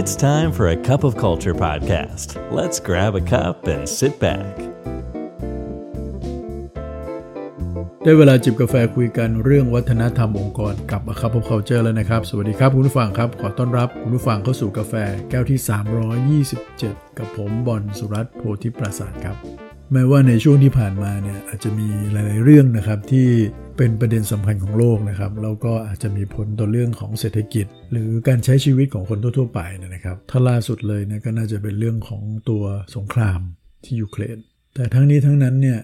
It's time for a cup of culture podcast. Let's grab a cup and sit back. ได้เวลาจิบกาแฟคุยกันเรื่องวัฒนธรรมองค์กรกับ A Cup of Culture แล้วนะครับ สวัสดีครับคุณผู้ฟังครับ ขอต้อนรับคุณผู้ฟังเข้าสู่กาแฟแก้วที่ 327 กับผมบอลสุรัตน์โพธิปราสาทครับ แม้ว่าในช่วงที่ผ่านมาเนี่ยอาจจะมีหลาย ๆ เรื่องนะครับที่เป็นประเด็นสำคัญของโลกนะครับแล้วก็อาจจะมีผลต่อเรื่องของเศรษฐกิจ หรือการใช้ชีวิตของคนทั่ว ๆ ไปนะครับถ้าล่าสุดเลยเนี่ยก็น่าจะเป็นเรื่องของตัวสงครามที่ยูเครน แต่ทั้งนี้ทั้งนั้นเนี่ย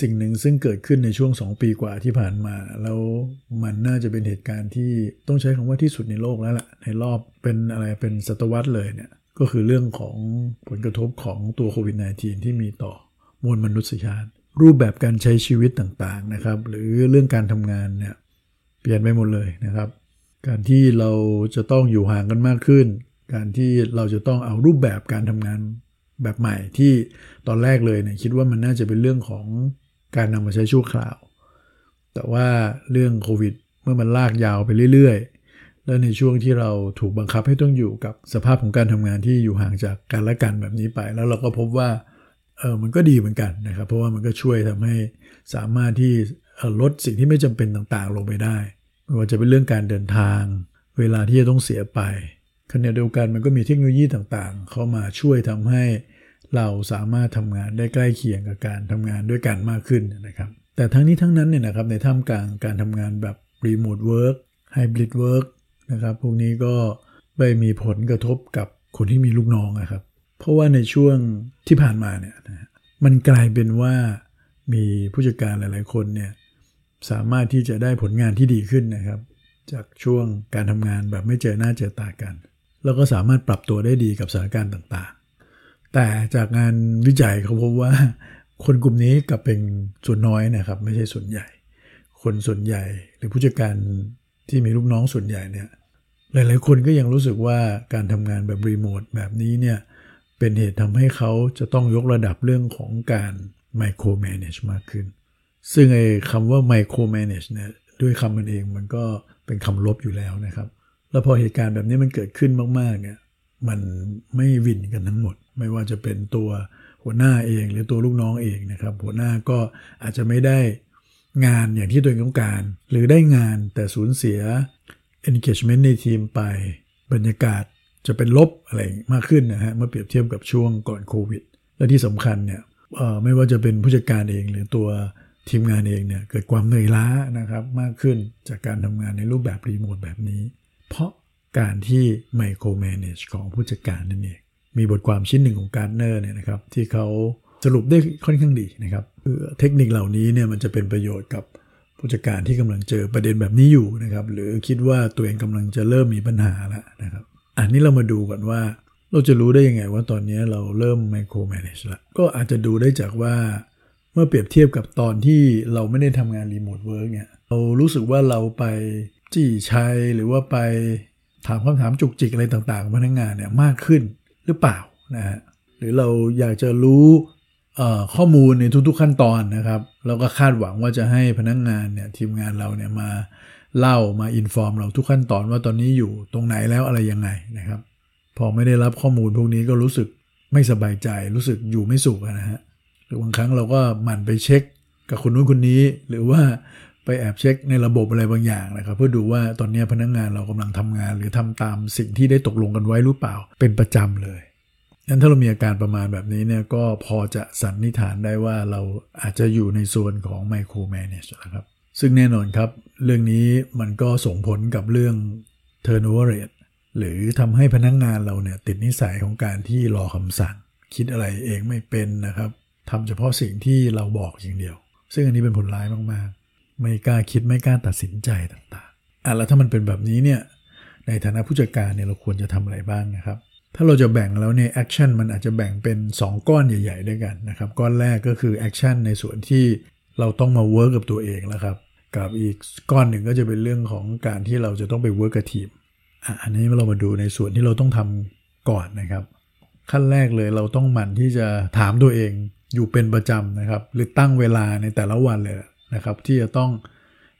สิ่งหนึ่งซึ่งเกิดขึ้นในช่วง 2 ปีกว่าที่ผ่านมา แล้วมันน่าจะเป็นเหตุการณ์ที่ต้องใช้คำว่าที่สุดในโลกแล้วล่ะในรอบเป็นอะไรเป็นศตวรรษเลยเนี่ยก็คือเรื่องของผลกระทบของตัวโควิด -19 ที่มีต่อ มวลมนุษยชาติ รูปแบบการใช้ชีวิตต่างๆนะครับ หรือเรื่องการทำงานเนี่ยเปลี่ยนไปหมดเลยนะครับ การที่เราจะต้องอยู่ห่างกันมากขึ้น การที่เราจะต้องเอารูปแบบการทำงานแบบใหม่ที่ตอนแรกเลยเนี่ยคิดว่ามันน่าจะเป็นเรื่องของการนำมาใช้ชั่วคราว แต่ว่าเรื่องโควิดเมื่อมันลากยาวไปเรื่อยๆ แล้วในช่วงที่เราถูกบังคับให้ต้องอยู่กับสภาพของการทำงานที่อยู่ห่างจากกันและกันแบบนี้ไป แล้วเราก็พบว่า เออมันก็ดีเหมือนกันนะครับ เพราะว่ามันก็ช่วยทำให้สามารถที่ลดสิ่งที่ไม่จำเป็นต่างๆ ลงไปได้ไม่ว่าจะเป็นเรื่องการเดินทาง เวลาที่จะต้องเสียไปขณะเดียวกันมันก็มีเทคโนโลยีต่างๆ เข้ามาช่วยทำให้เราสามารถทำงานได้ใกล้เคียงกับการทำงานด้วยกันมากขึ้นนะครับ แต่ทั้งนี้ทั้งนั้นเนี่ยนะครับในท่ามกลางการทำงานแบบ remote work hybrid work นะครับพวกนี้ก็ไปมีผลกระทบกับคนที่มีลูกน้องนะครับ เพราะว่าในช่วงที่ผ่านมาเนี่ยนะมันกลายเป็นว่ามีผู้จัดการหลาย ๆ คนเนี่ยสามารถที่จะได้ผลงานที่ดีขึ้นนะครับ จากช่วงการทำงานแบบไม่เจอหน้าเจอตากัน แล้วก็สามารถปรับตัวได้ดีกับสถานการณ์ต่างๆ แต่จากงานวิจัยเขาพบว่า คนกลุ่มนี้กลับเป็นส่วนน้อยนะครับ ไม่ใช่ส่วนใหญ่ คนส่วนใหญ่ หรือผู้จัดการที่มีลูกน้องส่วนใหญ่เนี่ยหลาย ๆ คนก็ยังรู้สึกว่าการทำงานแบบรีโมทแบบนี้เนี่ย เป็นเหตุทำให้เขาจะต้องยกระดับเรื่องของการไมโครแมネจมากขึ้น ซึ่งไอ้คำว่าไมโครแมネจเนี่ยด้วยคำมันเองมันก็เป็นคำลบอยู่แล้วนะครับ แล้วพอเหตุการณ์แบบนี้มันเกิดขึ้นมากๆเนี่ยมันไม่วินกันทั้งหมด ไม่ว่าจะเป็นตัวหัวหน้าเองหรือตัวลูกน้องเองนะครับ หัวหน้าก็อาจจะไม่ได้งานอย่างที่ตัวเองต้องการ หรือได้งานแต่สูญเสีย engagement ในทีมไป บรรยากาศ จะเป็นลบอะไรมากขึ้นนะฮะเมื่อเปรียบเทียบกับช่วงก่อนโควิด และที่สำคัญเนี่ยไม่ว่าจะเป็นผู้จัดการเองหรือตัวทีมงานเองเนี่ยเกิดความเหนื่อยล้านะครับมากขึ้นจากการทำงานในรูปแบบรีโมทแบบนี้ เพราะการที่ไมโครแมネจของผู้จัดการนั่นเอง มีบทความชิ้นหนึ่งของการเนอร์เนี่ยนะครับที่เขาสรุปได้ค่อนข้างดีนะครับคือเทคนิคเหล่านี้เนี่ยมันจะเป็นประโยชน์กับผู้จัดการที่กำลังเจอประเด็นแบบนี้อยู่นะครับหรือคิดว่าตัวเองกำลังจะเริ่มมีปัญหาแล้วนะครับ อันนี้เรามาดูก่อนว่า เราจะรู้ได้ยังไงว่าตอนนี้เราเริ่ม micromanage แล้วก็อาจจะดูได้จากว่า เมื่อเปรียบเทียบกับตอนที่เราไม่ได้ทำงาน remote work เนี่ยเรารู้สึกว่าเราไปจี้ชัยหรือว่าไปถามคำถามจุกจิกอะไรต่างๆพนักงานเนี่ยมากขึ้นหรือเปล่านะฮะหรือเราอยากจะรู้ข้อมูลในทุกๆขั้นตอนนะครับ เราก็คาดหวังว่าจะให้พนักงงานเนี่ยทีมงานเราเนี่ยมา เล่ามาอินฟอร์มเราทุกขั้นตอนว่าตอนนี้อยู่ตรงไหนแล้วอะไรยังไงนะครับ พอไม่ได้รับข้อมูลพวกนี้ก็รู้สึกไม่สบายใจ รู้สึกอยู่ไม่สุขนะฮะหรือบางครั้งเราก็หมั่นไปเช็คกับคนนู้นคนนี้ หรือว่าไปแอบเช็คในระบบอะไรบางอย่างนะครับ เพื่อดูว่าตอนนี้พนักงงานเรากำลังทำงาน หรือทำตามสิ่งที่ได้ตกลงกันไว้หรือเปล่า เป็นประจำเลยนั้นถ้าเรามีอาการประมาณแบบนี้เนี่ยก็พอจะสันนิษฐานได้ว่าเราอาจจะอยู่ในส่วนของไมโครแมネจนะครับ ซึ่งแน่นอนครับ เรื่องนี้มันก็ส่งผลกับเรื่อง turnover rate หรือทำให้พนักงงานเราเนี่ยติดนิสัยของการที่รอคำสั่ง คิดอะไรเองไม่เป็นนะครับทำเฉพาะสิ่งที่เราบอกอย่างเดียว ซึ่งอันนี้เป็นผลร้ายมากๆ ไม่กล้าคิดไม่กล้าตัดสินใจต่างๆอะแล้วถ้ามันเป็นแบบนี้เนี่ยในฐานะผู้จัดการเนี่ยเราควรจะทำอะไรบ้างนะครับถ้าเราจะแบ่งแล้วเนี่ย action มันอาจจะแบ่งเป็น 2 ก้อนใหญ่ ๆ ด้วยกันนะครับ ก้อนแรกก็คือ action ในส่วนที่เราต้องมา work กับตัวเองแล้วครับ กับอีกก้อนหนึ่งก็จะเป็นเรื่องของการที่เราจะต้องไป work กับทีมอันนี้เรามาดูในส่วนที่เราต้องทำก่อนนะครับ ขั้นแรกเลยเราต้องหมั่นที่จะถามตัวเองอยู่เป็นประจำนะครับ หรือตั้งเวลาในแต่ละวันเลยนะครับ ที่จะต้อง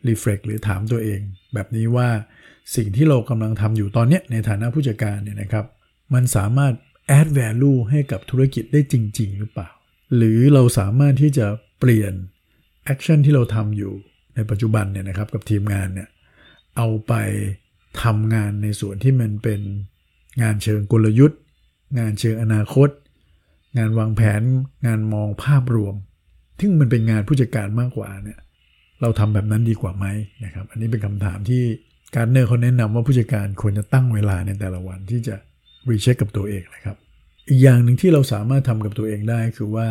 รีเฟล็กหรือถามตัวเอง แบบนี้ว่าสิ่งที่เรากำลังทำอยู่ตอนนี้ในฐานะผู้จัดการเนี่ยนะครับ มันสามารถ add value ให้กับธุรกิจได้จริง ๆ หรือเปล่า หรือเราสามารถที่จะเปลี่ยน action ที่เราทำอยู่ ในปัจจุบันเนี่ยนะครับกับทีมงานเนี่ยเอาไปทำงานในส่วนที่มันเป็นงานเชิงกลยุทธ์ งานเชิงอนาคต งานวางแผน งานมองภาพรวม ซึ่งมันเป็นงานผู้จัดการมากกว่าเนี่ยเราทำแบบนั้นดีกว่าไหมนะครับ อันนี้เป็นคำถามที่การเนอร์เขาแนะนำว่าผู้จัดการควรจะตั้งเวลาในแต่ละวันที่จะรีเช็คกับตัวเองนะครับ อีกอย่างหนึ่งที่เราสามารถทำกับตัวเองได้คือว่า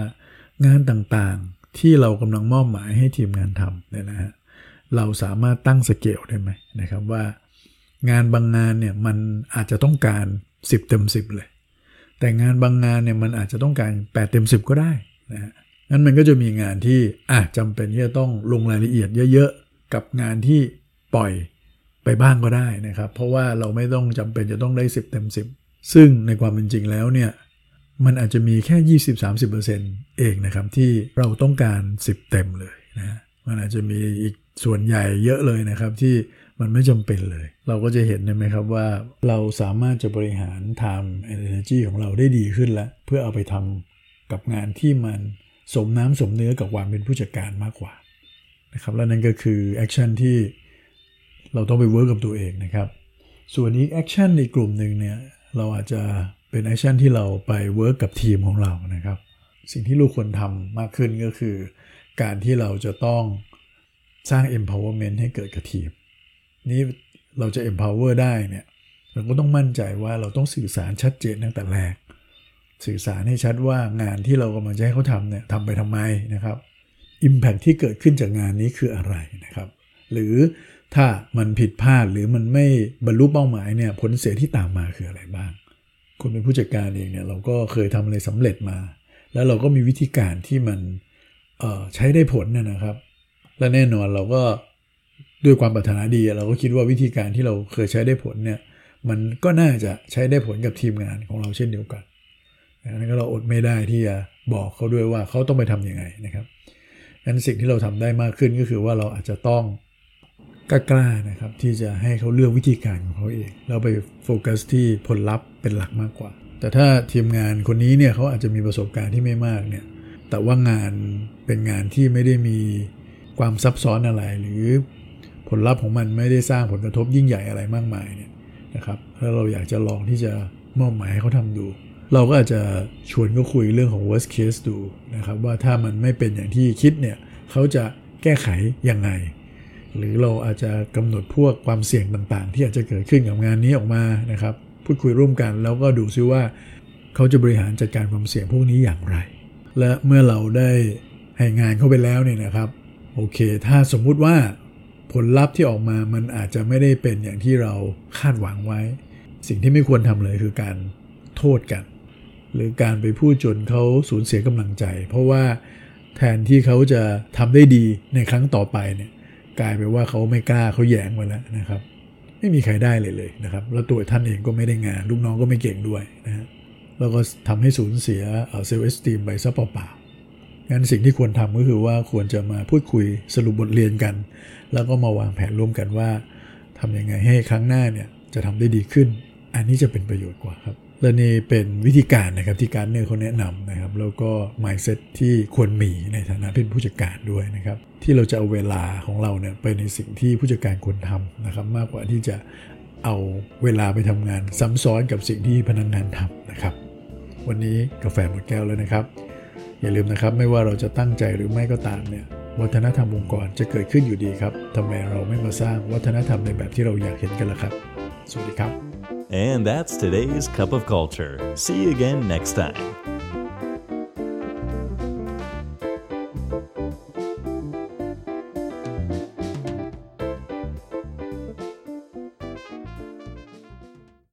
งานต่างๆ ที่เรากำลังมอบหมายให้ทีมงานทำเนี่ยนะฮะเราสามารถตั้งสเกลได้ไหมนะครับว่างานบางงานเนี่ยมันอาจจะต้องการ 10 เต็ม 10 เลย แต่งานบางงานเนี่ยมันอาจจะต้องการ 8 เต็ม 10 ก็ได้นะฮะงั้นมันก็จะมีงานที่อาจจำเป็นที่จะต้องลงรายละเอียดเยอะๆ กับงานที่ปล่อยไปบ้างก็ได้นะครับ เพราะว่าเราไม่ต้องจำเป็นจะต้องได้ 10 เต็ม 10 ซึ่งในความเป็นจริงแล้วเนี่ย มันอาจจะมีแค่ 20-30%เองนะครับ ที่เราต้องการ 10 เต็มเลยนะมันอาจจะมีอีกส่วนใหญ่เยอะเลยนะครับที่มันไม่จำเป็นเลย เราก็จะเห็นไหมครับว่าเราสามารถจะบริหาร time and energy ของเราได้ดีขึ้นแล้ว เพื่อเอาไปทำกับงานที่มันสมน้ำสมเนื้อกับความเป็นผู้จัดการมากกว่านะครับและนั่นก็คือ action ที่เราต้องไป work กับตัวเองนะครับ ส่วนนี้ action ในกลุ่มหนึ่งเนี่ยเราอาจจะ เป็น action ที่เราไป work กับทีมของเรานะครับ สิ่งที่เราควรทำมากขึ้นก็คือ การที่เราจะต้องสร้าง empowerment ให้เกิดกับทีม นี้เราจะ empower ได้เนี่ยเราก็ต้องมั่นใจว่าเราต้องสื่อสารชัดเจนตั้งแต่แรก สื่อสารให้ชัดว่างานที่เรากำลังจะให้เขาทำเนี่ยทำไปทำไมนะครับ Impact ที่เกิดขึ้นจากงานนี้คืออะไรนะครับ หรือถ้ามันผิดพลาดหรือมันไม่บรรลุเป้าหมายเนี่ยผลเสียที่ตามมาคืออะไรบ้าง คุณเป็นผู้จัดการเองเนี่ยเราก็เคยทำอะไรสำเร็จมา แล้วเราก็มีวิธีการที่มันใช้ได้ผลนะครับ และแน่นอนเราก็ด้วยความปรารถนาดีเราก็คิดว่าวิธีการที่เราเคยใช้ได้ผลเนี่ยมันก็น่าจะใช้ได้ผลกับทีมงานของเราเช่นเดียวกันนั้นก็เราอดไม่ได้ที่จะบอกเขาด้วยว่าเขาต้องไปทำยังไงนะครับนั้นสิ่งที่เราทำได้มากขึ้นก็คือว่าเราอาจจะต้อง กล้าๆนะครับที่จะให้เขาเลือกวิธีการของเขาเองแล้วไปโฟกัสที่ผลลัพธ์เป็นหลักมากกว่า แต่ถ้าทีมงานคนนี้เนี่ยเขาอาจจะมีประสบการณ์ที่ไม่มากเนี่ยแต่ว่างานเป็นงานที่ไม่ได้มีความซับซ้อนอะไร หรือผลลัพธ์ของมันไม่ได้สร้างผลกระทบยิ่งใหญ่อะไรมากมายเนี่ยนะครับถ้าเราอยากจะลองที่จะมอบหมายให้เขาทำดู เราก็อาจจะชวนเขาคุยเรื่องของ worst case ดูนะครับว่าถ้ามันไม่เป็นอย่างที่คิดเนี่ยเขาจะแก้ไขยังไง หรือเราอาจจะกำหนดพวกความเสี่ยงต่างๆ ที่อาจจะเกิดขึ้นกับงานนี้ออกมานะครับ พูดคุยร่วมกัน แล้วก็ดูซิว่า เขาจะบริหารจัดการความเสี่ยงพวกนี้อย่างไร และเมื่อเราได้ให้งานเข้าไปแล้วเนี่ยนะครับโอเค ถ้าสมมุติว่าผลลัพธ์ที่ออกมามันอาจจะไม่ได้เป็นอย่างที่เราคาดหวังไว้ สิ่งที่ไม่ควรทำเลยคือการโทษกัน หรือการไปพูดจนเขาสูญเสียกำลังใจ เพราะว่าแทนที่เขาจะทำได้ดีในครั้งต่อไปเนี่ย กลายไปว่าเขาไม่กล้าเขาแยงมาแล้วนะครับ ไม่มีใครได้เลยเลยนะครับ แล้วตัวท่านเองก็ไม่ได้งานลูกน้องก็ไม่เก่งด้วยนะฮะแล้วก็ทำให้สูญเสียเซลล์เอสตีมไปซะเปล่าๆงั้นสิ่งที่ควรทำก็คือว่าควรจะมาพูดคุยสรุปบทเรียนกัน แล้วก็มาวางแผนร่วมกันว่าทำยังไงให้ครั้งหน้าเนี่ยจะทำได้ดีขึ้น อันนี้จะเป็นประโยชน์กว่าครับ และนี่เป็นวิธีการนะครับที่การเนอร์เขาแนะนำนะครับ แล้วก็ mindset ที่ควรมีในฐานะเป็นผู้จัดการด้วยนะครับ ที่เราจะเอาเวลาของเราเนี่ยไปในสิ่งที่ผู้จัดการควรทำนะครับ มากกว่าที่จะเอาเวลาไปทำงานซ้ำซ้อนกับสิ่งที่พนักงงานทำนะครับ วันนี้กาแฟหมดแก้วแล้วนะครับ อย่าลืมนะครับ ไม่ว่าเราจะตั้งใจหรือไม่ก็ตามเนี่ยวัฒนธรรมองค์กรจะเกิดขึ้นอยู่ดีครับทำไมเราไม่มาสร้างวัฒนธรรมในแบบที่เราอยากเห็นกันล่ะครับ สวัสดีครับ And that's today's Cup of Culture. See you again next time.